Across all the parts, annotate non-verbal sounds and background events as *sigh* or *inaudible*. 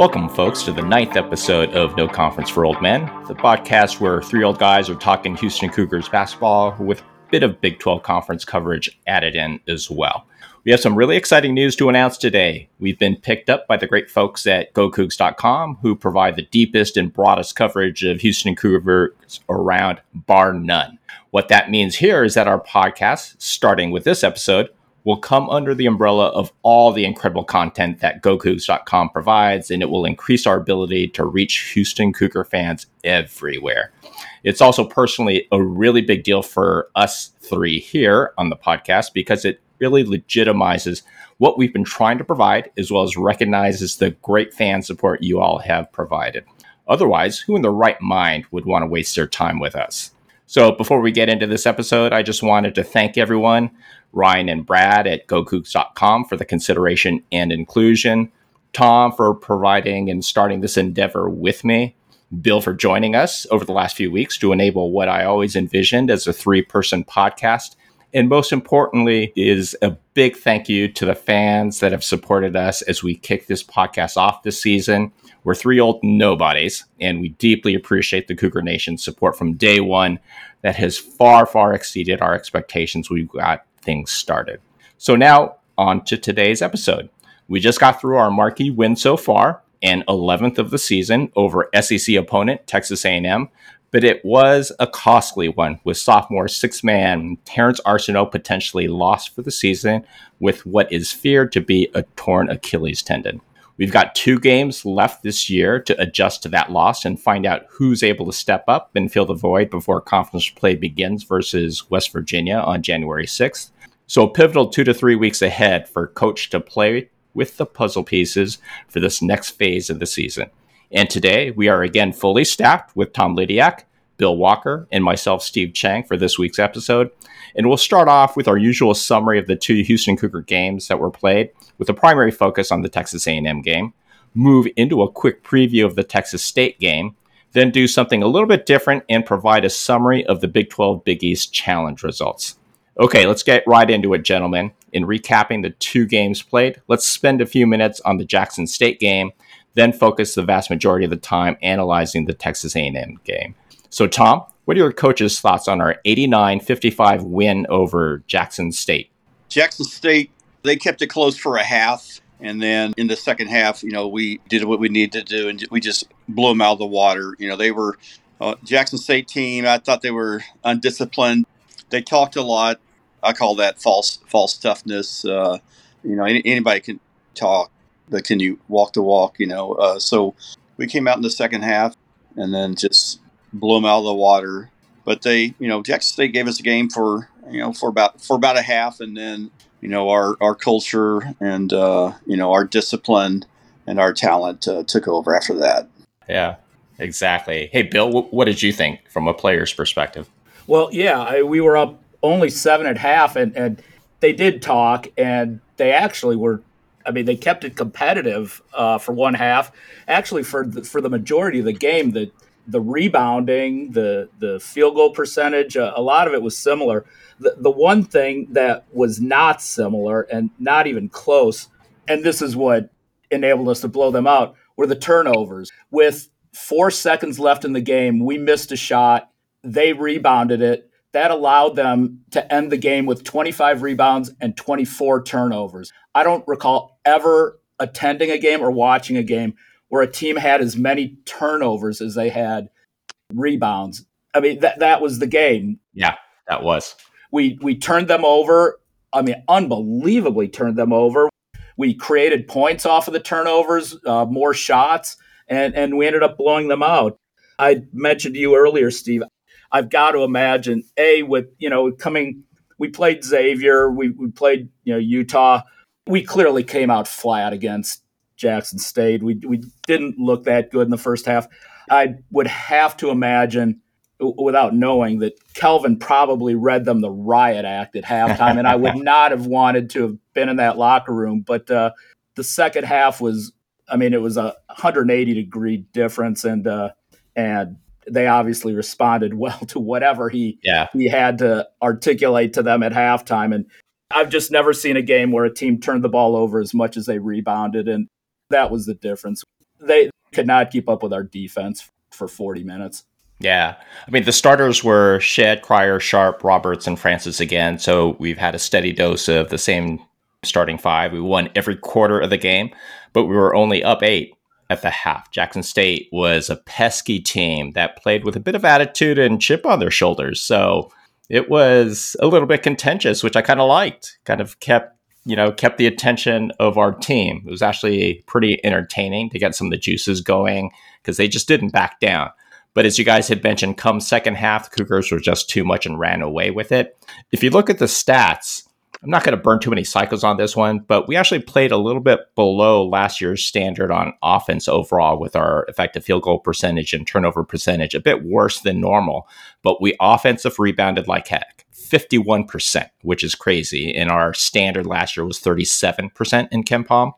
Welcome, folks, to the ninth episode of No Conference for Old Men, the podcast where three old guys are talking Houston Cougars basketball with a bit of Big 12 conference coverage added in as well. We have some really exciting news to announce today. We've been picked up by the great folks at GoCoogs.com who provide the deepest and broadest coverage of Houston Cougars around, bar none. What that means here is that our podcast, starting with this episode, will come under the umbrella of all the incredible content that GoCoogs.com provides, and it will increase our ability to reach Houston Cougar fans everywhere. It's also personally a really big deal for us three here on the podcast because it really legitimizes what we've been trying to provide, as well as recognizes the great fan support you all have provided. Otherwise, who in their right mind would want to waste their time with us? So, before we get into this episode, I just wanted to thank everyone, Ryan and Brad at GoCoogs.com for the consideration and inclusion, Tom for providing and starting this endeavor with me, Bill for joining us over the last few weeks to enable what I always envisioned as a three person podcast and most importantly, is a big thank you to the fans that have supported us as we kick this podcast off this season. We're three old nobodies, and we deeply appreciate the Cougar Nation's support from day one that has far, far exceeded our expectations. We've got things started. So now on to today's episode. We just got through our marquee win so far, and 11th of the season over SEC opponent Texas A&M but it was a costly one with sophomore six man Terrence Arceneaux potentially lost for the season with what is feared to be a torn Achilles tendon. We've got two games left this year to adjust to that loss and find out who's able to step up and fill the void before conference play begins versus West Virginia on January 6th. So, pivotal two to three weeks ahead for coach to play with the puzzle pieces for this next phase of the season. And today we are again fully staffed with Tom Lydiak, Bill Walker, and myself, Steve Chang, for this week's episode. And we'll start off with our usual summary of the two Houston Cougar games that were played, with a primary focus on the Texas A&M game. Move into a quick preview of the Texas State game, then do something a little bit different and provide a summary of the Big 12 Big East Challenge results. Okay, let's get right into it, gentlemen. In recapping the two games played, let's spend a few minutes on the Jackson State game then focus the vast majority of the time analyzing the Texas A&M game. So, Tom, what are your coach's thoughts on our 89-55 win over Jackson State? Jackson State, they kept it close for a half. And then in the second half, you know, we did what we needed to do and we just blew them out of the water. You know, they were uh, Jackson State team. I thought they were undisciplined. They talked a lot. I call that false false toughness. Uh, you know, any, anybody can talk but can you walk the walk? You know, uh, so we came out in the second half and then just blew them out of the water. But they, you know, Texas State gave us a game for you know for about for about a half, and then you know our our culture and uh, you know our discipline and our talent uh, took over after that. Yeah, exactly. Hey, Bill, w- what did you think from a player's perspective? Well, yeah, I, we were up only seven and a half, and and they did talk, and they actually were I mean, they kept it competitive uh, for one half. Actually, for the, for the majority of the game, the the rebounding, the the field goal percentage, uh, a lot of it was similar. The the one thing that was not similar and not even close, and this is what enabled us to blow them out, were the turnovers. With four seconds left in the game, we missed a shot. They rebounded it that allowed them to end the game with 25 rebounds and 24 turnovers. I don't recall ever attending a game or watching a game where a team had as many turnovers as they had rebounds. I mean, that that was the game. Yeah, that was. We we turned them over. I mean, unbelievably turned them over. We created points off of the turnovers, uh, more shots, and and we ended up blowing them out. I mentioned to you earlier, Steve. I've got to imagine a with you know coming. We played Xavier. We we played you know Utah. We clearly came out flat against Jackson State. We we didn't look that good in the first half. I would have to imagine without knowing that Kelvin probably read them the riot act at halftime, and I would *laughs* not have wanted to have been in that locker room. But uh, the second half was, I mean, it was a 180 degree difference, and uh, and they obviously responded *laughs* well to whatever he yeah. he had to articulate to them at halftime. And I've just never seen a game where a team turned the ball over as much as they rebounded, and that was the difference. they could not keep up with our defense for 40 minutes. Yeah. I mean, the starters were Shead, Cryer, Sharp, Roberts, and Francis again. So we've had a steady dose of the same starting five. We won every quarter of the game, but we were only up eight at the half. Jackson State was a pesky team that played with a bit of attitude and chip on their shoulders. So it was a little bit contentious, which I kind of liked. Kind of kept you know, kept the attention of our team. It was actually pretty entertaining to get some of the juices going because they just didn't back down. But as you guys had mentioned, come second half, the Cougars were just too much and ran away with it. If you look at the stats, I'm not going to burn too many cycles on this one, but we actually played a little bit below last year's standard on offense overall with our effective field goal percentage and turnover percentage, a bit worse than normal. But we offensive rebounded like heck, 51%, which is crazy. And our standard last year was 37% in KenPom.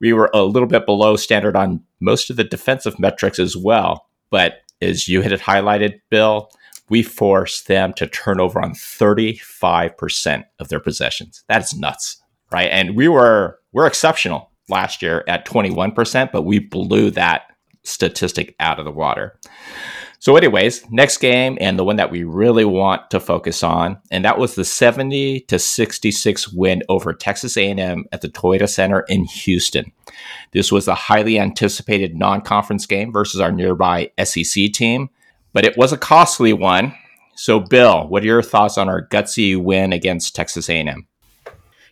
We were a little bit below standard on most of the defensive metrics as well. But as you had it highlighted, Bill, we forced them to turn over on 35% of their possessions. That's nuts, right? And we were we're exceptional last year at 21%, but we blew that statistic out of the water. So, anyways, next game and the one that we really want to focus on, and that was the 70 to 66 win over Texas A&M at the Toyota Center in Houston. This was a highly anticipated non-conference game versus our nearby SEC team, but it was a costly one. So, Bill, what are your thoughts on our gutsy win against Texas A&M?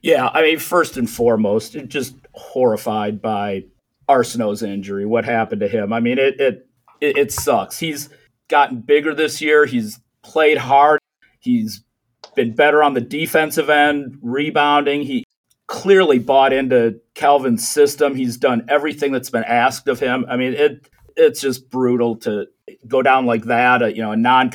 Yeah, I mean, first and foremost, just horrified by Arceneaux's injury. What happened to him? I mean, it, it it, it sucks. He's gotten bigger this year. He's played hard. He's been better on the defensive end, rebounding. He clearly bought into Kelvin's system. He's done everything that's been asked of him. I mean, it it's just brutal to go down like that. A, you know, a non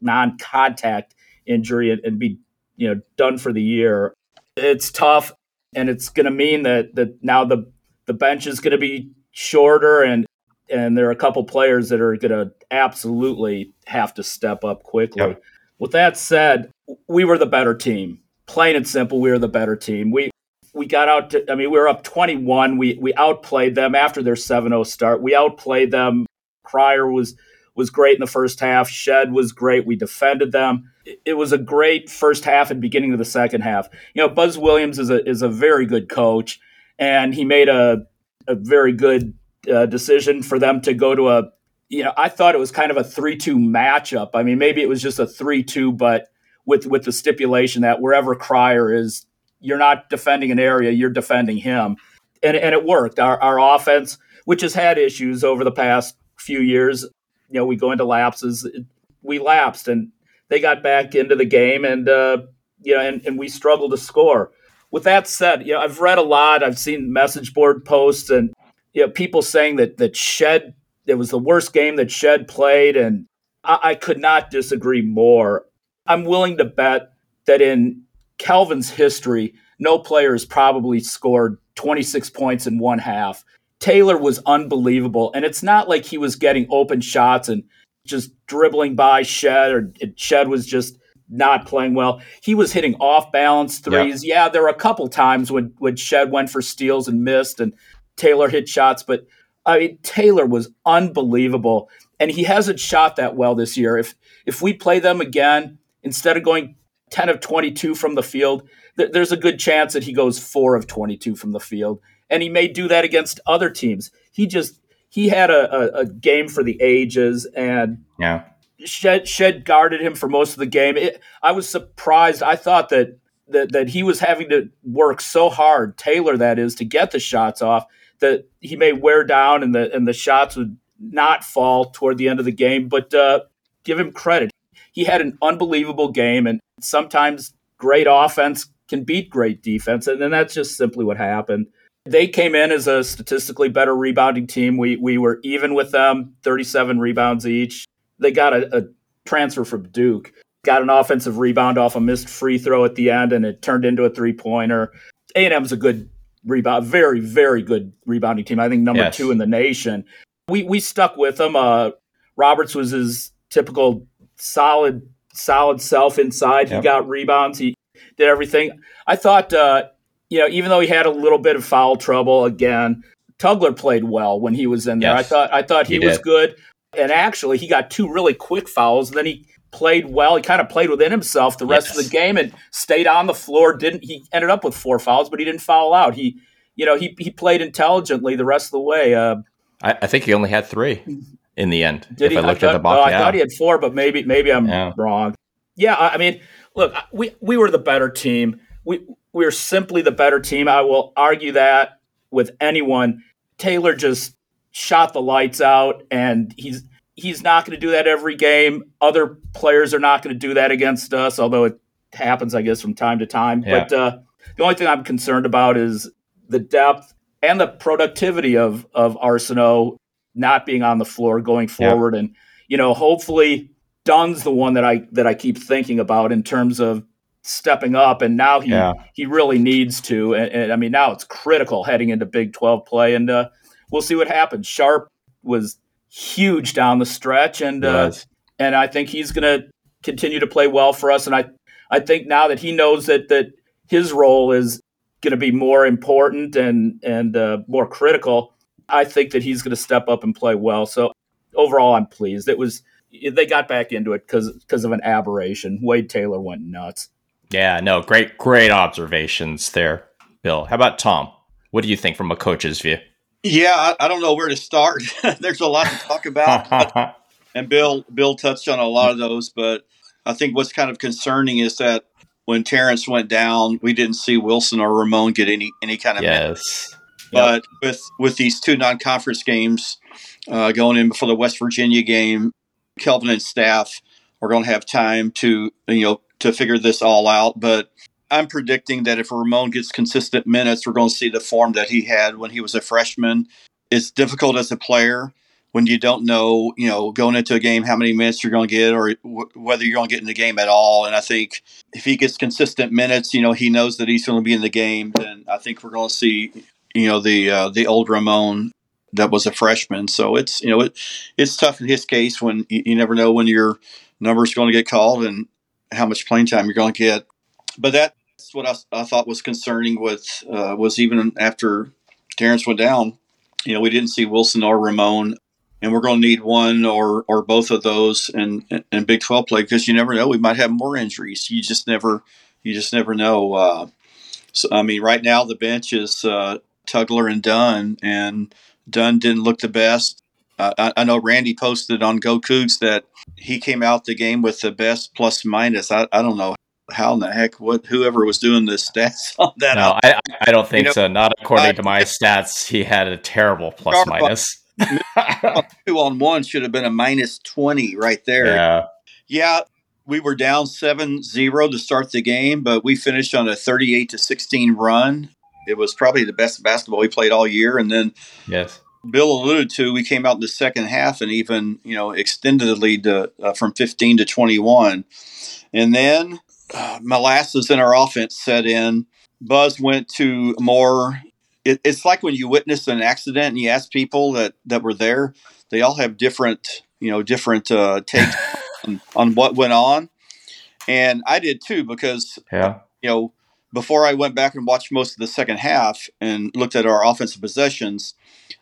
non contact injury and, and be you know done for the year. It's tough, and it's going to mean that that now the the bench is going to be shorter, and and there are a couple players that are going to absolutely have to step up quickly. Yep. With that said, we were the better team. Plain and simple, we were the better team. We we got out to, I mean, we were up 21. We we outplayed them after their 7-0 start. We outplayed them. Cryer was was great in the first half. Shead was great. We defended them. It was a great first half and beginning of the second half. You know, Buzz Williams is a is a very good coach, and he made a a very good uh, decision for them to go to a you know I thought it was kind of a three two matchup. I mean maybe it was just a three two, but with with the stipulation that wherever Cryer is, you're not defending an area, you're defending him, and and it worked. Our our offense, which has had issues over the past few years, you know we go into lapses. We lapsed and they got back into the game and uh, you know and, and we struggled to score. With that said, you know I've read a lot. I've seen message board posts and you know, people saying that that Shead it was the worst game that Shead played, and I, I could not disagree more. I'm willing to bet that in Kelvin's history, no player has probably scored 26 points in one half. Taylor was unbelievable, and it's not like he was getting open shots and just dribbling by Shead or Shead was just not playing well. He was hitting off balance threes. Yeah, there were a couple times when when Shead went for steals and missed, and Taylor hit shots, but I mean Taylor was unbelievable, and he hasn't shot that well this year. If if we play them again, instead of going ten of twenty two from the field, th- there's a good chance that he goes four of twenty two from the field, and he may do that against other teams. He just he had a, a, a game for the ages, and yeah. Shead, Shead guarded him for most of the game. It, I was surprised. I thought that, that that he was having to work so hard, Taylor that is, to get the shots off that he may wear down and the and the shots would not fall toward the end of the game. But uh, give him credit; he had an unbelievable game, and sometimes great offense can beat great defense, and then that's just simply what happened. They came in as a statistically better rebounding team. We we were even with them, 37 rebounds each. They got a, a transfer from Duke, got an offensive rebound off a missed free throw at the end, and it turned into a three pointer. A and M's a good rebound, very, very good rebounding team. I think number yes. two in the nation. We we stuck with them. Uh, Roberts was his typical solid, solid self inside. Yep. He got rebounds. He did everything. I thought, uh, you know, even though he had a little bit of foul trouble again, Tugler played well when he was in there. Yes, I thought I thought he, he was good, and actually he got two really quick fouls. Then he played well. He kind of played within himself the rest Yes. of the game and stayed on the floor. Didn't he ended up with four fouls, but he didn't foul out. He you know he he played intelligently the rest of the way. Uh, I, I think he only had three in the end. did if he? I looked thought, at the box, oh, I thought he had four, but maybe maybe I'm Yeah. wrong. Yeah, I I mean, look, we we were the better team. We we were simply the better team. I will argue that with anyone. Taylor just shot the lights out, and he's he's not going to do that every game. Other players are not going to do that against us, although it happens, I guess, from time to time. Yeah. But uh, the only thing I'm concerned about is the depth and the productivity of of Arceneaux not being on the floor going Yeah. forward, and you know, hopefully Dunn's the one that I that I keep thinking about in terms of stepping up, and now he Yeah. he really needs to. And, and I mean, now it's critical heading into Big Twelve play, and uh, we'll see what happens. Sharp was huge down the stretch, and uh, and I think he's going to continue to play well for us. And I I think now that he knows that that his role is going to be more important and and uh, more critical, I think that he's going to step up and play well. So overall, I'm pleased. It was they got back into it because because of an aberration. Wade Taylor went nuts. Yeah, no, great, great observations there, Bill. How about Tom? What do you think from a coach's view? Yeah, I, I don't know where to start. *laughs* There's a lot to talk about, *laughs* and Bill Bill touched on a lot of those. But I think what's kind of concerning is that when Terrence went down, we didn't see Wilson or Ramon get any any kind of yes. But with with these two non-conference games uh, going in before the West Virginia game, Kelvin and staff are going to have time to you know to figure this all out. But I'm predicting that if Ramon gets consistent minutes, we're going to see the form that he had when he was a freshman. It's difficult as a player when you don't know, you know, going into a game how many minutes you're going to get or w- whether you're going to get in the game at all. And I think if he gets consistent minutes, you know, he knows that he's going to be in the game. Then I think we're going to see, you know, the uh, the old Ramon that was a freshman. So it's you know it it's tough in his case when you, you never know when your number's going to get called and how much playing time you're going to get. But that's what I, I thought was concerning with uh, was even after Terrence went down, you know, we didn't see Wilson or Ramon, and we're going to need one or or both of those in in Big Twelve play because you never know we might have more injuries. You just never you just never know. Uh, so I mean, right now the bench is uh, Tugler and Dunn, and Dunn didn't look the best. Uh, I, I know Randy posted on Go Coogs that he came out the game with the best plus minus. I, I don't know how in the heck what whoever was doing the stats *laughs* on that. No, I, I don't think You know, so. Not according I- to my stats. He had a terrible plus minus. *laughs* two on one should have been a minus 20 right there. yeah, Yeah, we were down 7-0 to start the game, but we finished on a 38 to 16 run. It was probably the best basketball we played all year and then yes, Bill alluded to we came out in the second half and even, you know, extended the lead to, uh, from 15 to 21. And then molasses in our offense set in. Buzz went to more. It, it's like when you witness an accident and you ask people that that were there they all have different you know different uh, takes *laughs* on, on what went on. And i did too because yeah, you know before i went back and watched most of the second half and looked at our offensive possessions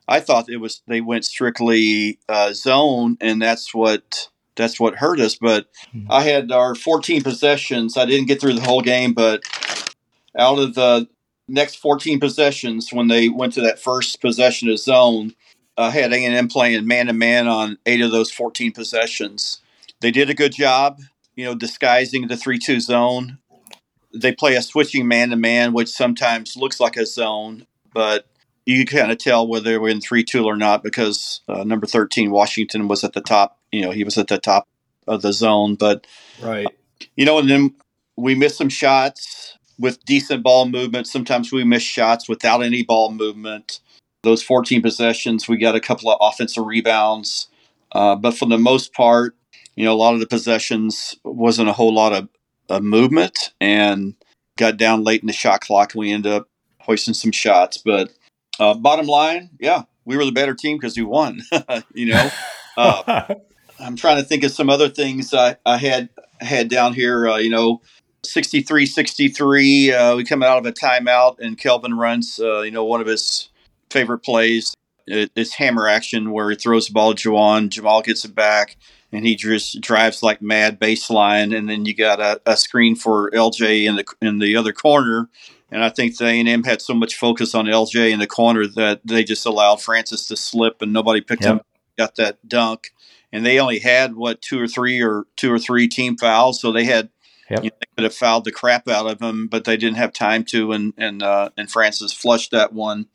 i thought it was they went strictly uh, zone and that's what that's what hurt us but Mhm. i had our 14 possessions. I didn't get through the whole game but out of the next 14 possessions when they went to that first possession of zone I had a&m playing man-to-man on eight of those 14 possessions. They did a good job you know disguising the 3-2 zone. They play a switching man-to-man which sometimes looks like a zone but you can kind of tell whether they were in 3-2 or not because uh, number 13 washington was at the top you know he was at the top of the zone but Right. you know, and then we missed some shots with decent ball movement. Sometimes we miss shots without any ball movement. Those 14 possessions, we got a couple of offensive rebounds. Uh, but for the most part, you know, a lot of the possessions wasn't a whole lot of, of movement and got down late in the shot clock and we ended up hoisting some shots. But uh, bottom line, yeah, we were the better team because we won, *laughs* you know. *laughs* Uh, I'm trying to think of some other things I, I had had down here. Uh, you know, 63 63. Uh, we come out of a timeout, and Kelvin runs, uh, you know, one of his favorite plays. it's hammer action where he throws the ball to J'Wan, Jamal gets it back, and he just drives like mad baseline, and then you got a, a screen for LJ in the in the other corner. And I think the A&M had so much focus on LJ in the corner that they just allowed Francis to slip, and nobody picked yep. him. Got that dunk, and they only had what two or three or two or three team fouls, so they had Yep. You know, they could have fouled the crap out of him, but they didn't have time to, and and uh, and Francis flushed that one.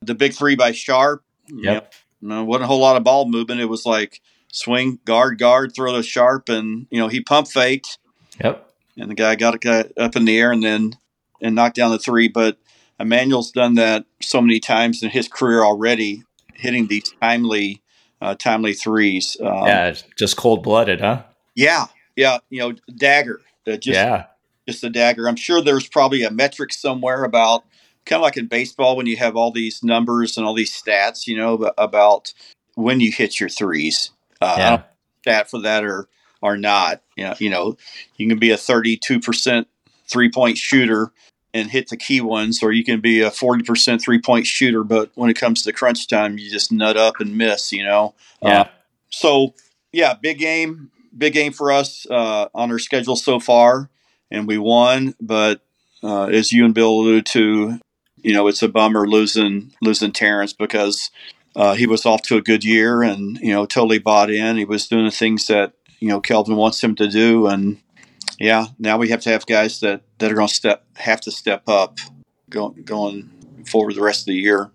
The big three by Sharp. Yep. You know, wasn't a whole lot of ball movement. It was like swing, guard, guard, throw to Sharp, and you know he pump faked. Yep. And the guy got it up in the air and then and knocked down the three. But Emanuel's done that so many times in his career already, hitting these timely, uh, timely threes. Um, yeah, just cold blooded, huh? Yeah, yeah. You know, dagger just, yeah. Just a dagger. I'm sure there's probably a metric somewhere about kind of like in baseball when you have all these numbers and all these stats, you know, about when you hit your threes. Uh, yeah. Stat for that or or not. You know, you know, you can be a 32 percent three point shooter and hit the key ones, or you can be a 40 percent three point shooter, but when it comes to crunch time, you just nut up and miss. You know. Yeah. Uh, so yeah, big game big game for us uh, on our schedule so far, and we won. But uh, as you and Bill alluded to, you know, it's a bummer losing losing Terrence because uh, he was off to a good year and you know totally bought in. He was doing the things that you know Kelvin wants him to do, and yeah, now we have to have guys that that are going to step have to step up going going forward the rest of the year.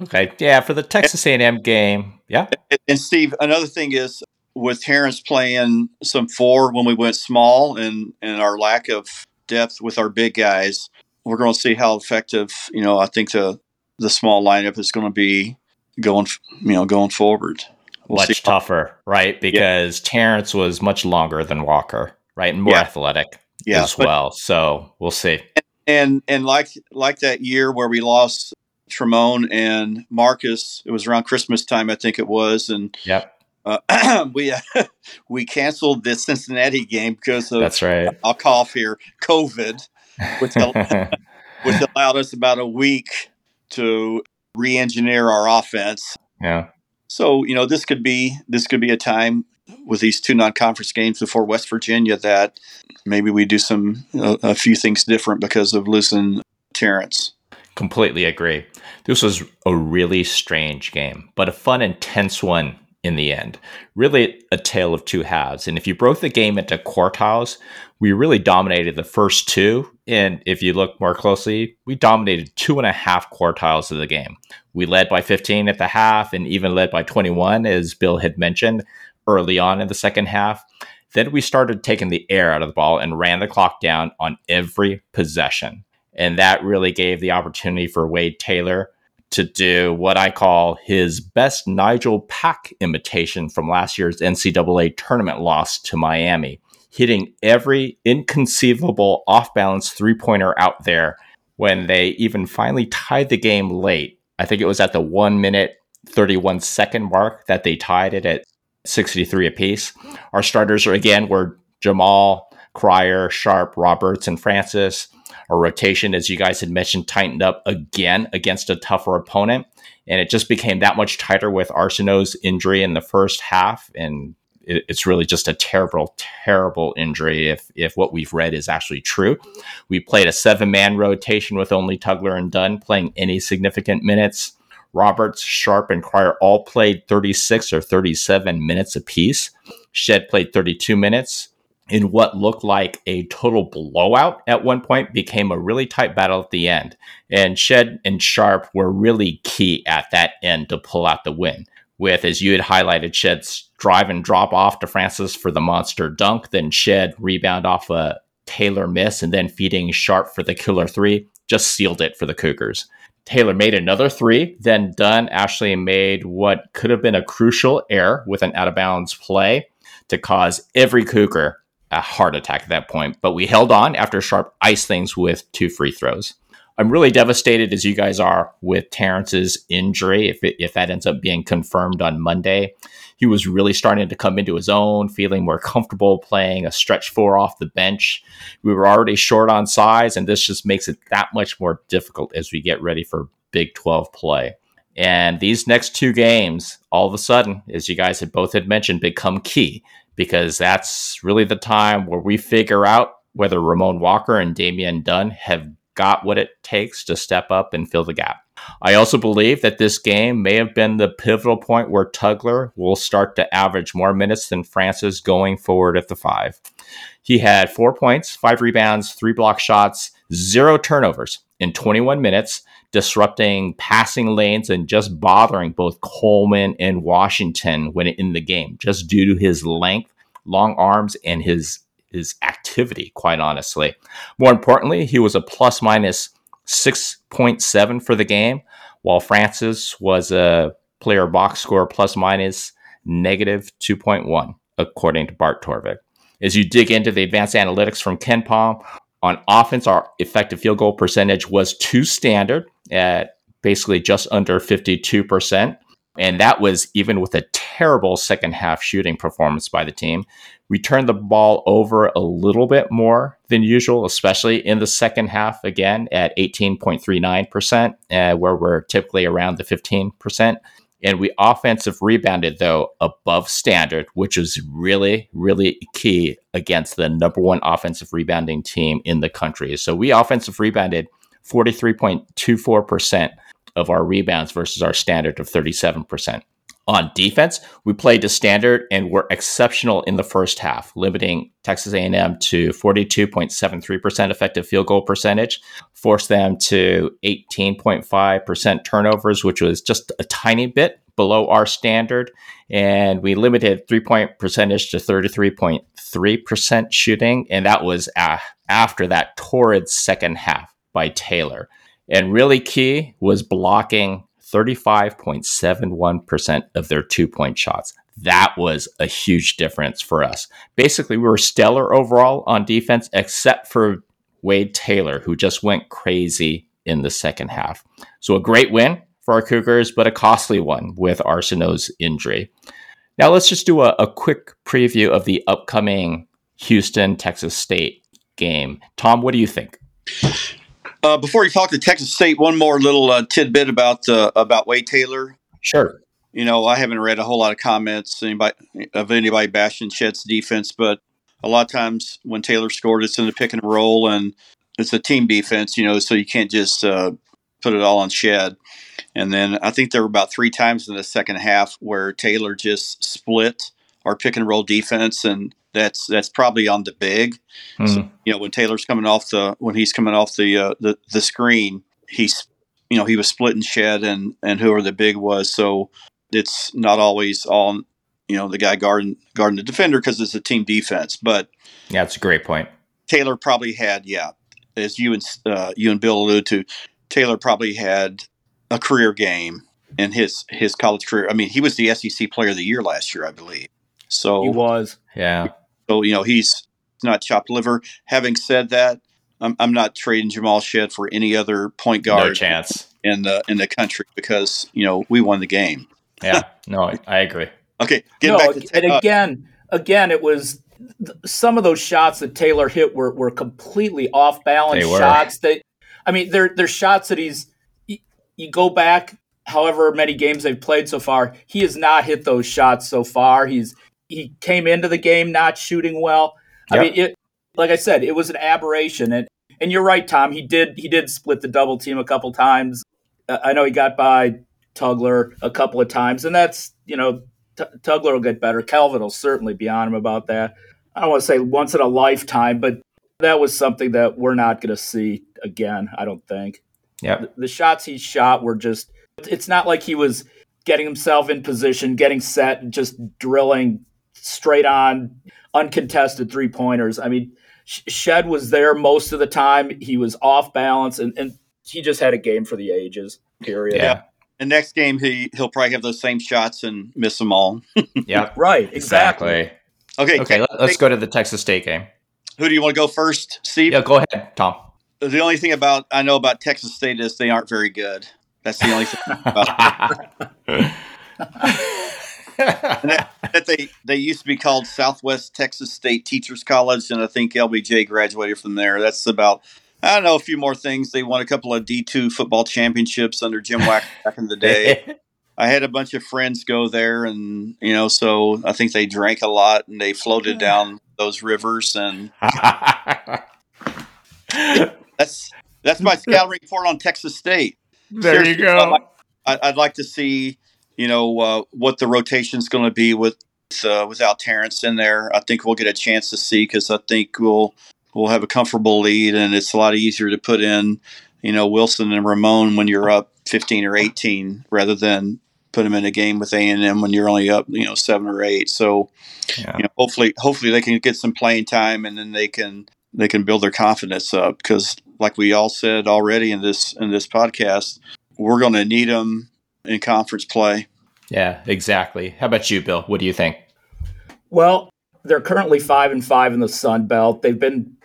Okay, yeah, for the Texas A&M game, yeah. And Steve, another thing is with Terrence playing some four when we went small and, and our lack of depth with our big guys, we're going to see how effective, you know, I think the, the small lineup is going to be going, you know, going forward. We'll much tougher, right? Because yeah. Terrence was much longer than Walker, right? And more yeah. athletic yeah, as but, well. So we'll see. And, and like, like that year where we lost Tramon and Marcus, it was around Christmas time, I think it was. And, yep uh, *clears throat* we uh, *laughs* we canceled the Cincinnati game because of that's right. I'll cough here, COVID, which *laughs* *laughs* which allowed us about a week to re-engineer our offense. Yeah. So you know this could be this could be a time with these two non-conference games before West Virginia that maybe we do some a few things different because of losing Terrence. Completely agree. This was a really strange game, but a fun, intense one in the end. Really a tale of two halves. And if you broke the game into quartiles, we really dominated the first two. And if you look more closely, we dominated two and a half quartiles of the game. We led by 15 at the half and even led by 21, as Bill had mentioned early on in the second half. Then we started taking the air out of the ball and ran the clock down on every possession. And that really gave the opportunity for Wade Taylor to do what I call his best Nigel Pack imitation from last year's NCAA tournament loss to Miami, hitting every inconceivable off balance three pointer out there when they even finally tied the game late. I think it was at the one minute, 31 second mark that they tied it at 63 apiece. Our starters are again were Jamal, Cryer, Sharp, Roberts, and Francis. Our rotation, as you guys had mentioned, tightened up again against a tougher opponent. And it just became that much tighter with Arceneaux's injury in the first half. And it, it's really just a terrible, terrible injury if, if what we've read is actually true. We played a seven man rotation with only Tugler and Dunn playing any significant minutes. Roberts, Sharp, and Cryer all played 36 or 37 minutes apiece. Shead played 32 minutes in what looked like a total blowout at one point became a really tight battle at the end. And Shead and Sharp were really key at that end to pull out the win. With, as you had highlighted, Shead's drive and drop off to Francis for the monster dunk, then Shead rebound off a Taylor miss, and then feeding Sharp for the killer three just sealed it for the Cougars. Taylor made another three, then Dunn actually made what could have been a crucial error with an out of bounds play to cause every Cougar a heart attack at that point, but we held on after Sharp iced things with two free throws. I'm really devastated as you guys are with Terrence's injury. If, it, if that ends up being confirmed on Monday, he was really starting to come into his own, feeling more comfortable playing a stretch four off the bench. We were already short on size, and this just makes it that much more difficult as we get ready for Big 12 play. And these next two games, all of a sudden, as you guys had both had mentioned, become key because that's really the time where we figure out whether Ramon Walker and Damian Dunn have got what it takes to step up and fill the gap. I also believe that this game may have been the pivotal point where Tugler will start to average more minutes than Francis going forward at the five. He had four points, five rebounds, three block shots, zero turnovers in 21 minutes, disrupting passing lanes and just bothering both Coleman and Washington when in the game, just due to his length, long arms, and his his activity, quite honestly. More importantly, he was a plus minus 6.7 for the game, while Francis was a player box score plus minus negative 2.1, according to Bart Torvik. As you dig into the advanced analytics from KenPom, on offense, our effective field goal percentage was too standard at basically just under 52%. And that was even with a terrible second half shooting performance by the team. We turned the ball over a little bit more than usual, especially in the second half, again at 18.39%, uh, where we're typically around the 15%. And we offensive rebounded, though, above standard, which is really, really key against the number one offensive rebounding team in the country. So we offensive rebounded 43.24% of our rebounds versus our standard of 37%. On defense, we played to standard and were exceptional in the first half, limiting Texas A&M to 42.73% effective field goal percentage, forced them to 18.5% turnovers, which was just a tiny bit below our standard, and we limited three-point percentage to 33.3% shooting, and that was after that torrid second half by Taylor. And really key was blocking 35.71% of their two point shots. That was a huge difference for us. Basically, we were stellar overall on defense, except for Wade Taylor, who just went crazy in the second half. So, a great win for our Cougars, but a costly one with Arceneaux's injury. Now, let's just do a, a quick preview of the upcoming Houston Texas State game. Tom, what do you think? Uh, before you talk to Texas State, one more little uh, tidbit about uh, about Wade Taylor. Sure. You know, I haven't read a whole lot of comments anybody, of anybody bashing Shead's defense, but a lot of times when Taylor scored, it's in the pick and roll, and it's a team defense. You know, so you can't just uh, put it all on Shead. And then I think there were about three times in the second half where Taylor just split our pick and roll defense, and that's that's probably on the big. Mm. So, you know, when Taylor's coming off the when he's coming off the uh, the the screen, he's you know he was splitting Shead and and whoever the big was. So it's not always all you know the guy guarding guarding the defender because it's a team defense. But yeah, it's a great point. Taylor probably had yeah, as you and uh, you and Bill alluded to, Taylor probably had a career game in his his college career. I mean, he was the SEC Player of the Year last year, I believe. So he was, yeah. So you know he's not chopped liver. Having said that, I'm, I'm not trading Jamal Shead for any other point guard. No chance in the in the country because you know we won the game. yeah, no, I agree. Okay, no, to, and uh, again, again, it was some of those shots that Taylor hit were were completely off balance shots. That I mean, they're they're shots that he's. You go back however many games they've played so far, he has not hit those shots so far. He's he came into the game not shooting well. Yep. I mean, it, like I said, it was an aberration. And and you're right, Tom. He did he did split the double team a couple times. Uh, I know he got by Tugler a couple of times, and that's you know T- Tugler will get better. Kelvin will certainly be on him about that. I don't want to say once in a lifetime, but that was something that we're not going to see again. I don't think. Yeah, the, the shots he shot were just. It's not like he was getting himself in position, getting set, and just drilling straight on, uncontested three pointers. I mean, Shead was there most of the time. He was off balance, and, and he just had a game for the ages. Period. Yeah. And next game, he he'll probably have those same shots and miss them all. *laughs* yeah. Right. Exactly. exactly. Okay. Okay. Let's go to the Texas State game. Who do you want to go first, Steve? Yeah, go ahead, Tom. The only thing about I know about Texas State is they aren't very good. That's the only thing *laughs* about *laughs* that, that, they they used to be called Southwest Texas State Teachers College, and I think LBJ graduated from there. That's about I don't know a few more things. They won a couple of D two football championships under Jim Wack back in the day. *laughs* I had a bunch of friends go there, and you know, so I think they drank a lot and they floated down those rivers, and *laughs* that's that's my scouting report on Texas State. there you Seriously, I'd go. like, I'd like to see, you know, uh, what the rotation's going to be with uh, without Terrence in there. I think we'll get a chance to see because I think we'll we'll have a comfortable lead, and it's a lot easier to put in, you know, Wilson and Ramon when you're up 15 or 18 rather than put them in a game with A and M when you're only up, you know, seven or eight. So, Yeah. you know, hopefully, hopefully they can get some playing time, and then they can they can build their confidence up because, like we all said already in this in this podcast, we're going to need them in conference play. Yeah, exactly. How about you, Bill? What do you think? Well, they're currently five and five in the Sun Belt. They've been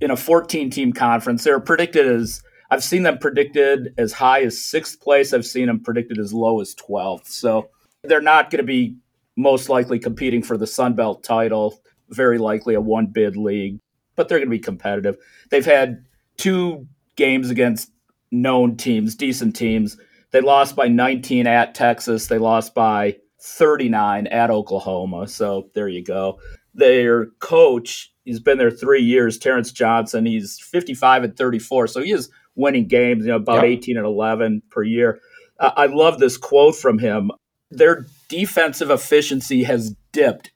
in a 14 team conference. They're predicted as I've seen them predicted as high as sixth place. I've seen them predicted as low as 12th. So they're not going to be most likely competing for the Sun Belt title. Very likely a one bid league, but they're going to be competitive. They've had two games against known teams, decent teams. They lost by 19 at Texas. They lost by 39 at Oklahoma. So there you go. Their coach, he's been there three years, Terrence Johnson. He's 55 and 34. So he is winning games, you know, about Yep. 18 and 11 per year. Uh, I love this quote from him. Their defensive efficiency has dipped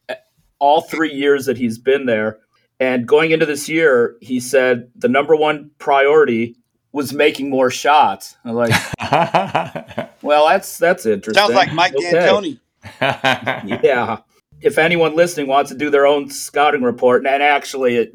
all three years that he's been there. And going into this year, he said the number one priority was making more shots. I'm like, *laughs* well, that's that's interesting. Sounds like Mike Okay. D'Antoni. *laughs* Yeah. If anyone listening wants to do their own scouting report, and actually, it,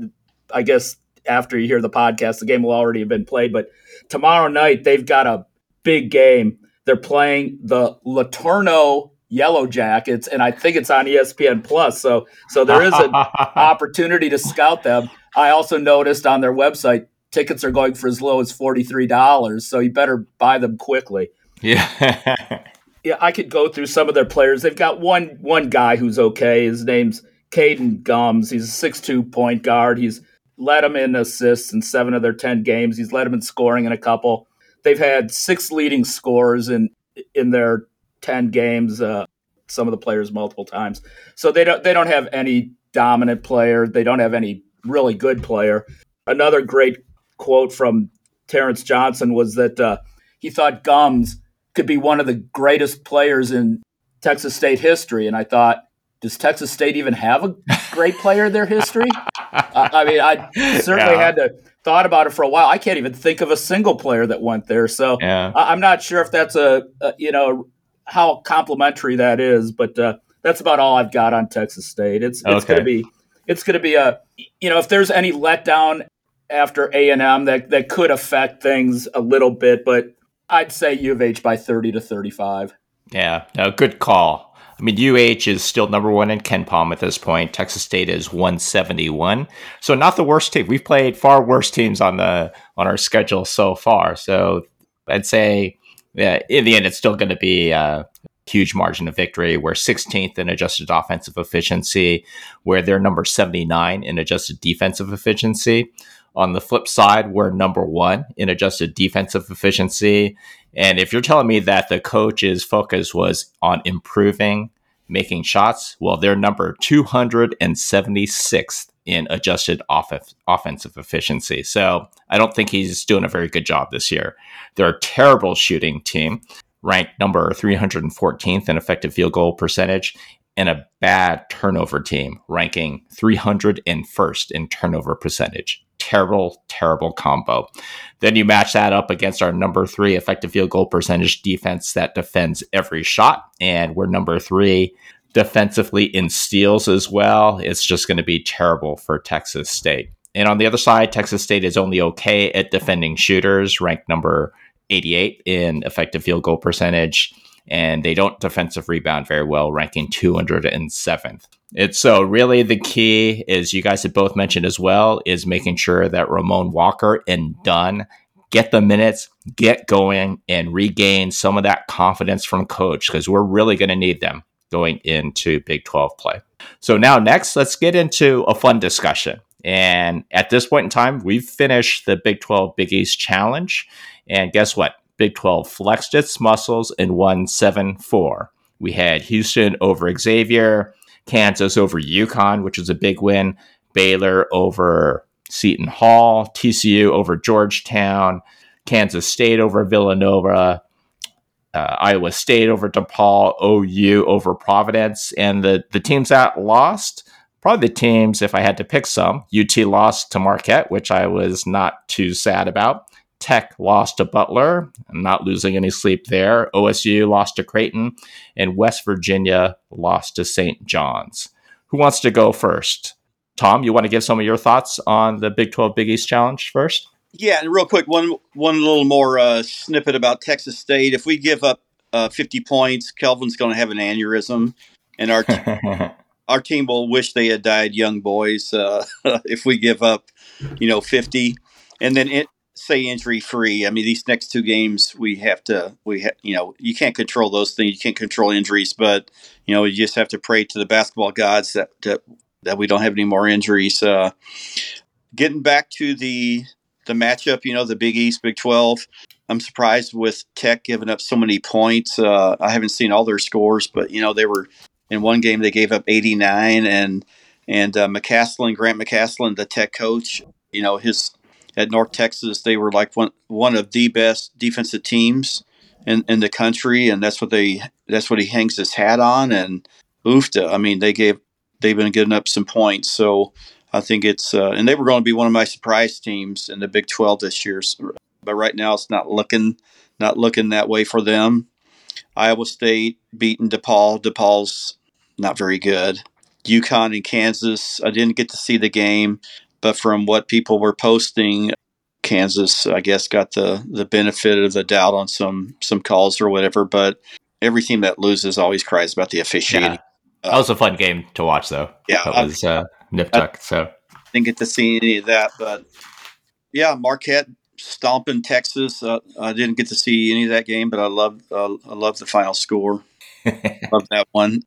I guess after you hear the podcast, the game will already have been played. But tomorrow night, they've got a big game. They're playing the LeTourneau Yellow Jackets, and I think it's on ESPN Plus. So, so there is an *laughs* opportunity to scout them. I also noticed on their website tickets are going for as low as forty three dollars. So you better buy them quickly yeah. *laughs* yeah, I could go through some of their players. They've got one one guy who's okay. His name's Kaden Gumbs. He's a six two point guard. He's led them in assists in seven of their ten games. He's led them in scoring in a couple. They've had six leading scorers in in their ten games. Uh, some of the players multiple times. So they don't they don't have any dominant player. They don't have any really good player. Another great quote from Terrence Johnson was that uh, he thought Gumbs could be one of the greatest players in Texas State history. And I thought, does Texas State even have a great player in their history? I I mean, I certainly Yeah. had to thought about it for a while. I can't even think of a single player that went there. So Yeah. I- I'm not sure if that's a, a you know how complimentary that is, but uh, that's about all I've got on Texas State. It's it's Okay. going to be it's going to be a you know if there's any letdown after A and M that that could affect things a little bit, but I'd say U of H by 30 to 35. Yeah, no, good call. I mean, UH is still number one in KenPom at this point. Texas State is 171, so not the worst team. We've played far worse teams on the on our schedule so far. So I'd say, yeah, in the end, it's still going to be a huge margin of victory. We're 16th in adjusted offensive efficiency, where they're number 79 in adjusted defensive efficiency. On the flip side, we're number one in adjusted defensive efficiency. And if you're telling me that the coach's focus was on improving making shots, well, they're number 276th in adjusted off- offensive efficiency. So I don't think he's doing a very good job this year. They're a terrible shooting team, ranked number 314th in effective field goal percentage, and a bad turnover team, ranking 301st in turnover percentage. Terrible, terrible combo. Then you match that up against our number three effective field goal percentage defense that defends every shot, and we're number three defensively in steals as well. It's just going to be terrible for Texas State. And on the other side, Texas State is only okay at defending shooters, ranked number 88 in effective field goal percentage, and they don't defensive rebound very well, ranking 207th. It's so really the key is you guys have both mentioned as well is making sure that Ramon Walker and Dunn get the minutes, get going, and regain some of that confidence from coach because we're really going to need them going into Big 12 play. So now next, let's get into a fun discussion. And at this point in time, we've finished the Big 12 Big East Challenge. And guess what? Big 12 flexed its muscles and won 7 4. We had Houston over Xavier, Kansas over UConn, which is a big win, Baylor over Seton Hall, TCU over Georgetown, Kansas State over Villanova, uh, Iowa State over DePaul, OU over Providence, and the the teams that lost, probably the teams if I had to pick some. UT lost to Marquette, which I was not too sad about. Tech lost to Butler. Not losing any sleep there. OSU lost to Creighton, and West Virginia lost to St. John's. Who wants to go first? Tom, you want to give some of your thoughts on the Big 12 Big East Challenge first? Yeah, and real quick, one one little more uh, snippet about Texas State. If we give up uh, 50 points, Kelvin's going to have an aneurysm, and our t- *laughs* our team will wish they had died young boys uh, *laughs* if we give up, you know, 50. And then it, say injury free. I mean, these next two games we have to we ha- you know you can't control those things. You can't control injuries, but you know you just have to pray to the basketball gods that that, that we don't have any more injuries. Uh, getting back to the the matchup, you know, the Big East, Big Twelve. I'm surprised with Tech giving up so many points. Uh, I haven't seen all their scores, but you know they were in one game they gave up 89 and and uh, McCasland, Grant McCasland, the Tech coach, you know his at North Texas, they were like one one of the best defensive teams in, in the country, and that's what they that's what he hangs his hat on. And oofta, I mean, they gave they've been getting up some points, so I think it's uh, and they were going to be one of my surprise teams in the Big Twelve this year, but right now it's not looking not looking that way for them. Iowa State beating DePaul. DePaul's not very good. UConn and Kansas. I didn't get to see the game. But from what people were posting, Kansas, I guess, got the the benefit of the doubt on some some calls or whatever. But every team that loses always cries about the officiating. Yeah. that was a fun game to watch, though. Yeah, that was uh, nip tuck. So didn't get to see any of that, but yeah, Marquette stomping Texas. Uh, I didn't get to see any of that game, but I love uh, I love the final score. *laughs* love that one.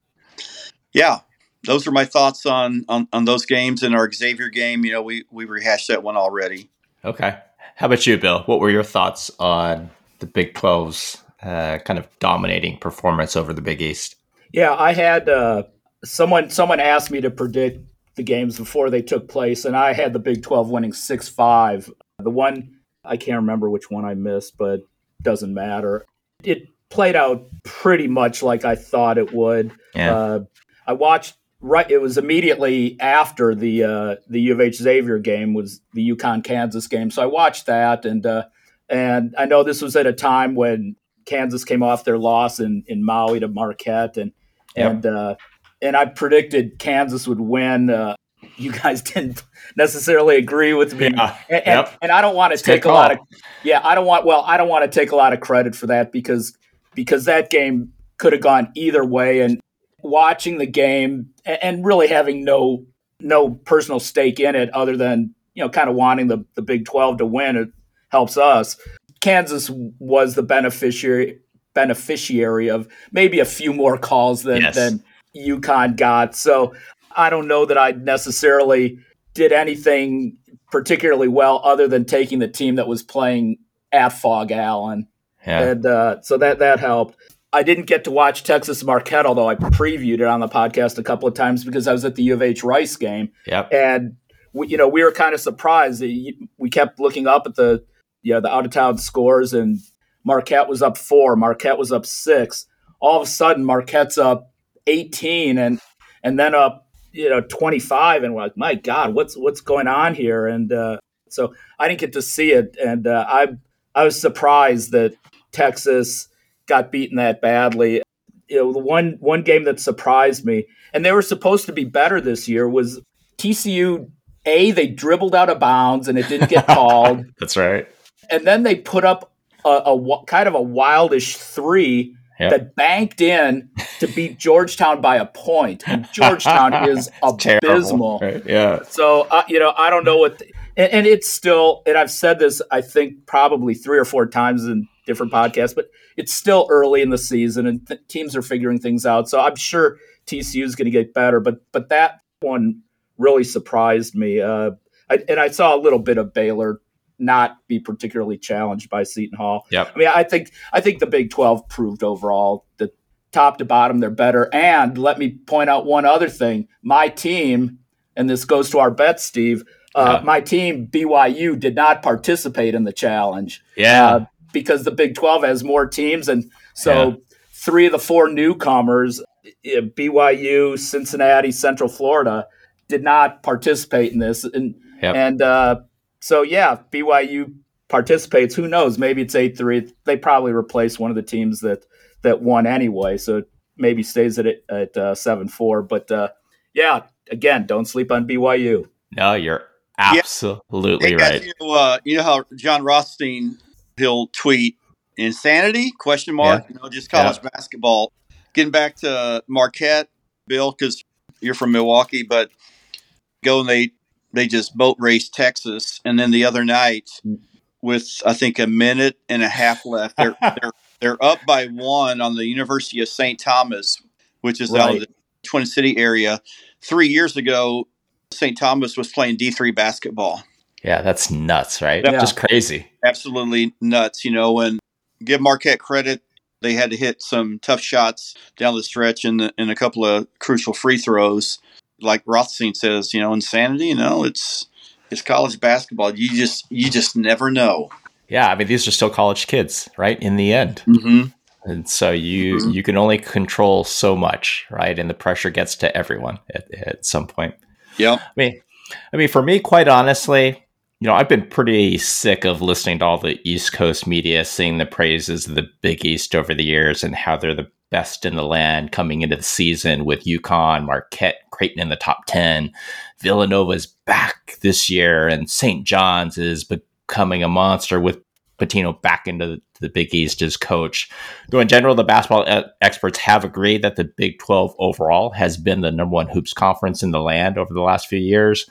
Yeah, those are my thoughts on, on on those games and our Xavier game. You know, we we rehashed that one already. Okay. How about you, Bill? What were your thoughts on the Big 12's uh, kind of dominating performance over the Big East? Yeah, I had uh, someone someone asked me to predict the games before they took place, and I had the Big 12 winning six five. The one I can't remember which one I missed, but doesn't matter. It played out pretty much like I thought it would. Yeah. Uh, I watched right it was immediately after the uh, the U of H Xavier game was the UConn Kansas game. So I watched that and uh, and I know this was at a time when Kansas came off their loss in, in Maui to Marquette and yep. and uh, and I predicted Kansas would win. Uh, you guys *laughs* didn't necessarily agree with me, yeah. and, yep. and, and, I don't want to take a lot of yeah I don't want well I don't want to take a lot of credit for that because because that game could have gone either way and watching the game and really having no no personal stake in it other than you know kind of wanting the, the Big 12 to win it helps us. Kansas was the beneficiary beneficiary of maybe a few more calls than yes. than UConn got. So I don't know that I necessarily did anything particularly well other than taking the team that was playing at Phog Allen. Yeah. And uh, so that that helped. I didn't get to watch Texas Marquette, although I previewed it on the podcast a couple of times because I was at the U of H Rice game. Yep. And we, you know, we were kind of surprised. We kept looking up at the, you know, the out of town scores, and Marquette was up four. Marquette was up six. All of a sudden, Marquette's up eighteen, and and then up, you know, twenty five. And we're like, my God, what's what's going on here? And uh, so I didn't get to see it, and uh, I I was surprised that Texas got beaten that badly. You know, the one one game that surprised me, and they were supposed to be better this year, was TCU. A, they dribbled out of bounds and it didn't get *laughs* called. That's right. And then they put up a, a kind of a wildish three Yep. that banked in to beat Georgetown by a point, and *laughs* Georgetown is abysmal. Right? Yeah. So uh, you know, I don't know what, the, and, and, it's still, and I've said this, I think probably three or four times in different podcasts, but it's still early in the season and th- teams are figuring things out. So I'm sure TCU is going to get better, but but that one really surprised me. Uh, I, and I saw a little bit of Baylor not be particularly challenged by Seton Hall. Yep. I mean, I think I think the Big 12 proved overall that top to bottom they're better. And let me point out one other thing: my team, and this goes to our bet, Steve. Uh, Yeah. My team, BYU, did not participate in the challenge Yeah. uh, because the Big 12 has more teams. And so Yeah. three of the four newcomers, uh, BYU, Cincinnati, Central Florida, did not participate in this. And, Yep. and uh, so, yeah, BYU participates. Who knows? Maybe it's 8 3. They probably replace one of the teams that, that won anyway. So it maybe stays at, it- at uh, 7 4. But uh, yeah, again, don't sleep on BYU. no, you're absolutely Hey, guys, right. you, know, uh, you know how Jon Rothstein he'll tweet insanity? Question mark. You know just college basketball. Getting back to Marquette Bill because you're from Milwaukee but go and they they just boat race Texas and then the other night mm. with I think a minute and a half left they're *laughs* they're they're up by one on the University of St Thomas which is out of the Twin City area. Three years ago St Thomas was playing D3 basketball Yeah, that's nuts, right? Yeah. Just crazy. absolutely nuts, you know, and give Marquette credit. They had to hit some tough shots down the stretch and, and a couple of crucial free throws. Like Rothstein says, you know, insanity, you know, it's it's college basketball. You just you just never know. Yeah, I mean these are still college kids, right? In the end. Mm-hmm. And so you Mhm. you can only control so much, right? And the pressure gets to everyone at, at some point. Yep. I mean, I mean, for me, quite honestly, you know, I've been pretty sick of listening to all the East Coast media sing the praises of the Big East over the years and how they're the best in the land coming into the season with UConn, Marquette, Creighton in the top 10. Villanova's back this year, and St. John's is becoming a monster with Pitino back into the, Big East as coach. Though in general, the basketball experts have agreed that the Big 12 overall has been the number one hoops conference in the land over the last few years.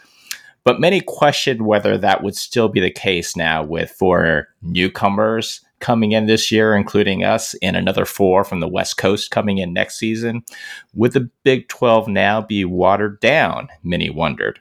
But many questioned whether that would still be the case now with four newcomers coming in this year, including us, and another four from the West Coast coming in next season. Would the Big 12 now be watered down? Many wondered.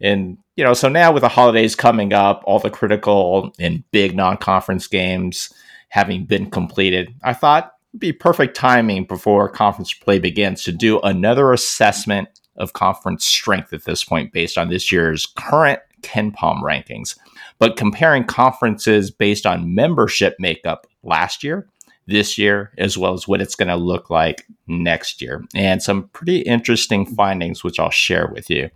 And, you know, so now with the holidays coming up, all the critical and big non conference games having been completed, I thought it'd be perfect timing before conference play begins to do another assessment of conference strength at this point based on this year's current KenPom rankings. But comparing conferences based on membership makeup last year, this year, as well as what it's going to look like next year, and some pretty interesting findings, which I'll share with you.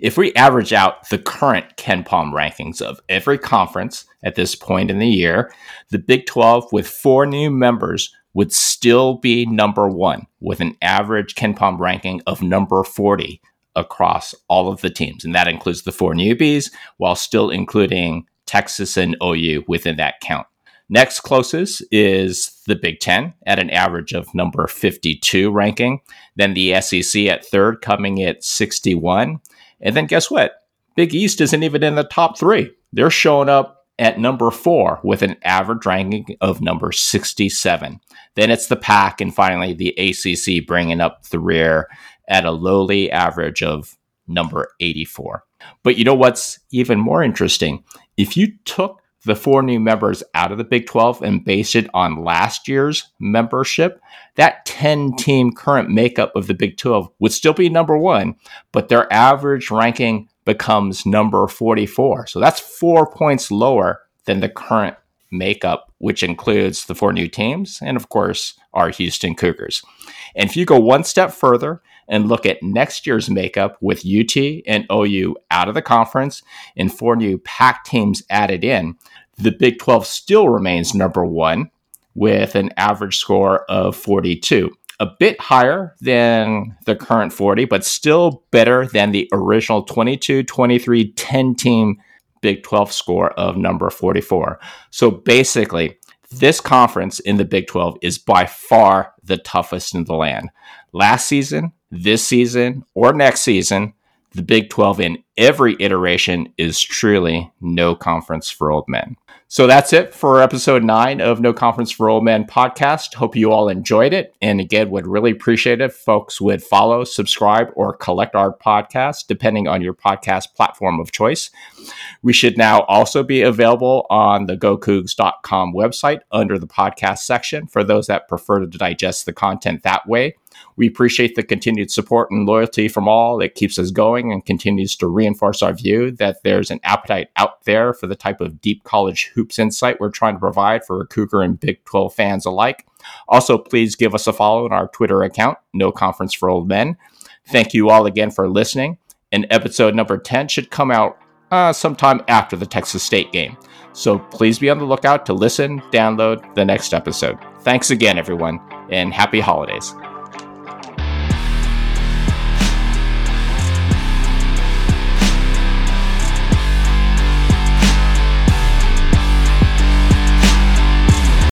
If we average out the current KenPom rankings of every conference at this point in the year, the Big 12 with four new members would still be number one with an average KenPom ranking of number 40 across all of the teams. And that includes the four newbies while still including Texas and OU within that count. Next closest is the Big Ten at an average of number 52 ranking. Then the SEC at third, coming at 61. And then guess what? Big East isn't even in the top three. They're showing up at number four with an average ranking of number 67. Then it's the Pac, and finally the ACC bringing up the rear at a lowly average of number 84. But you know what's even more interesting? If you took the four new members out of the Big 12 and based it on last year's membership, that 10 team current makeup of the Big 12 would still be number one, but their average ranking becomes number 44. So that's four points lower than the current makeup, which includes the four new teams and, of course, our Houston Cougars. And if you go one step further and look at next year's makeup with UT and OU out of the conference and four new PAC teams added in, the Big 12 still remains number one with an average score of 42. A bit higher than the current 40, but still better than the original 22 23 10 team Big 12 score of number 44. So basically, this conference in the Big 12 is by far the toughest in the land. Last season, this season, or next season, the Big 12 in every iteration is truly no conference for old men. So that's it for episode nine of No Conference for Old Men podcast. Hope you all enjoyed it. And again, would really appreciate it if folks would follow, subscribe, or collect our podcast, depending on your podcast platform of choice. We should now also be available on the GoCoogs.com website under the podcast section for those that prefer to digest the content that way. We appreciate the continued support and loyalty from all. that keeps us going and continues to reinforce our view that there's an appetite out there for the type of deep college hoops insight we're trying to provide for Cougar and Big 12 fans alike. Also, please give us a follow on our Twitter account, No Conference for Old Men. Thank you all again for listening. And episode number 10 should come out uh, sometime after the Texas State game. So please be on the lookout to listen, download the next episode. Thanks again, everyone, and happy holidays.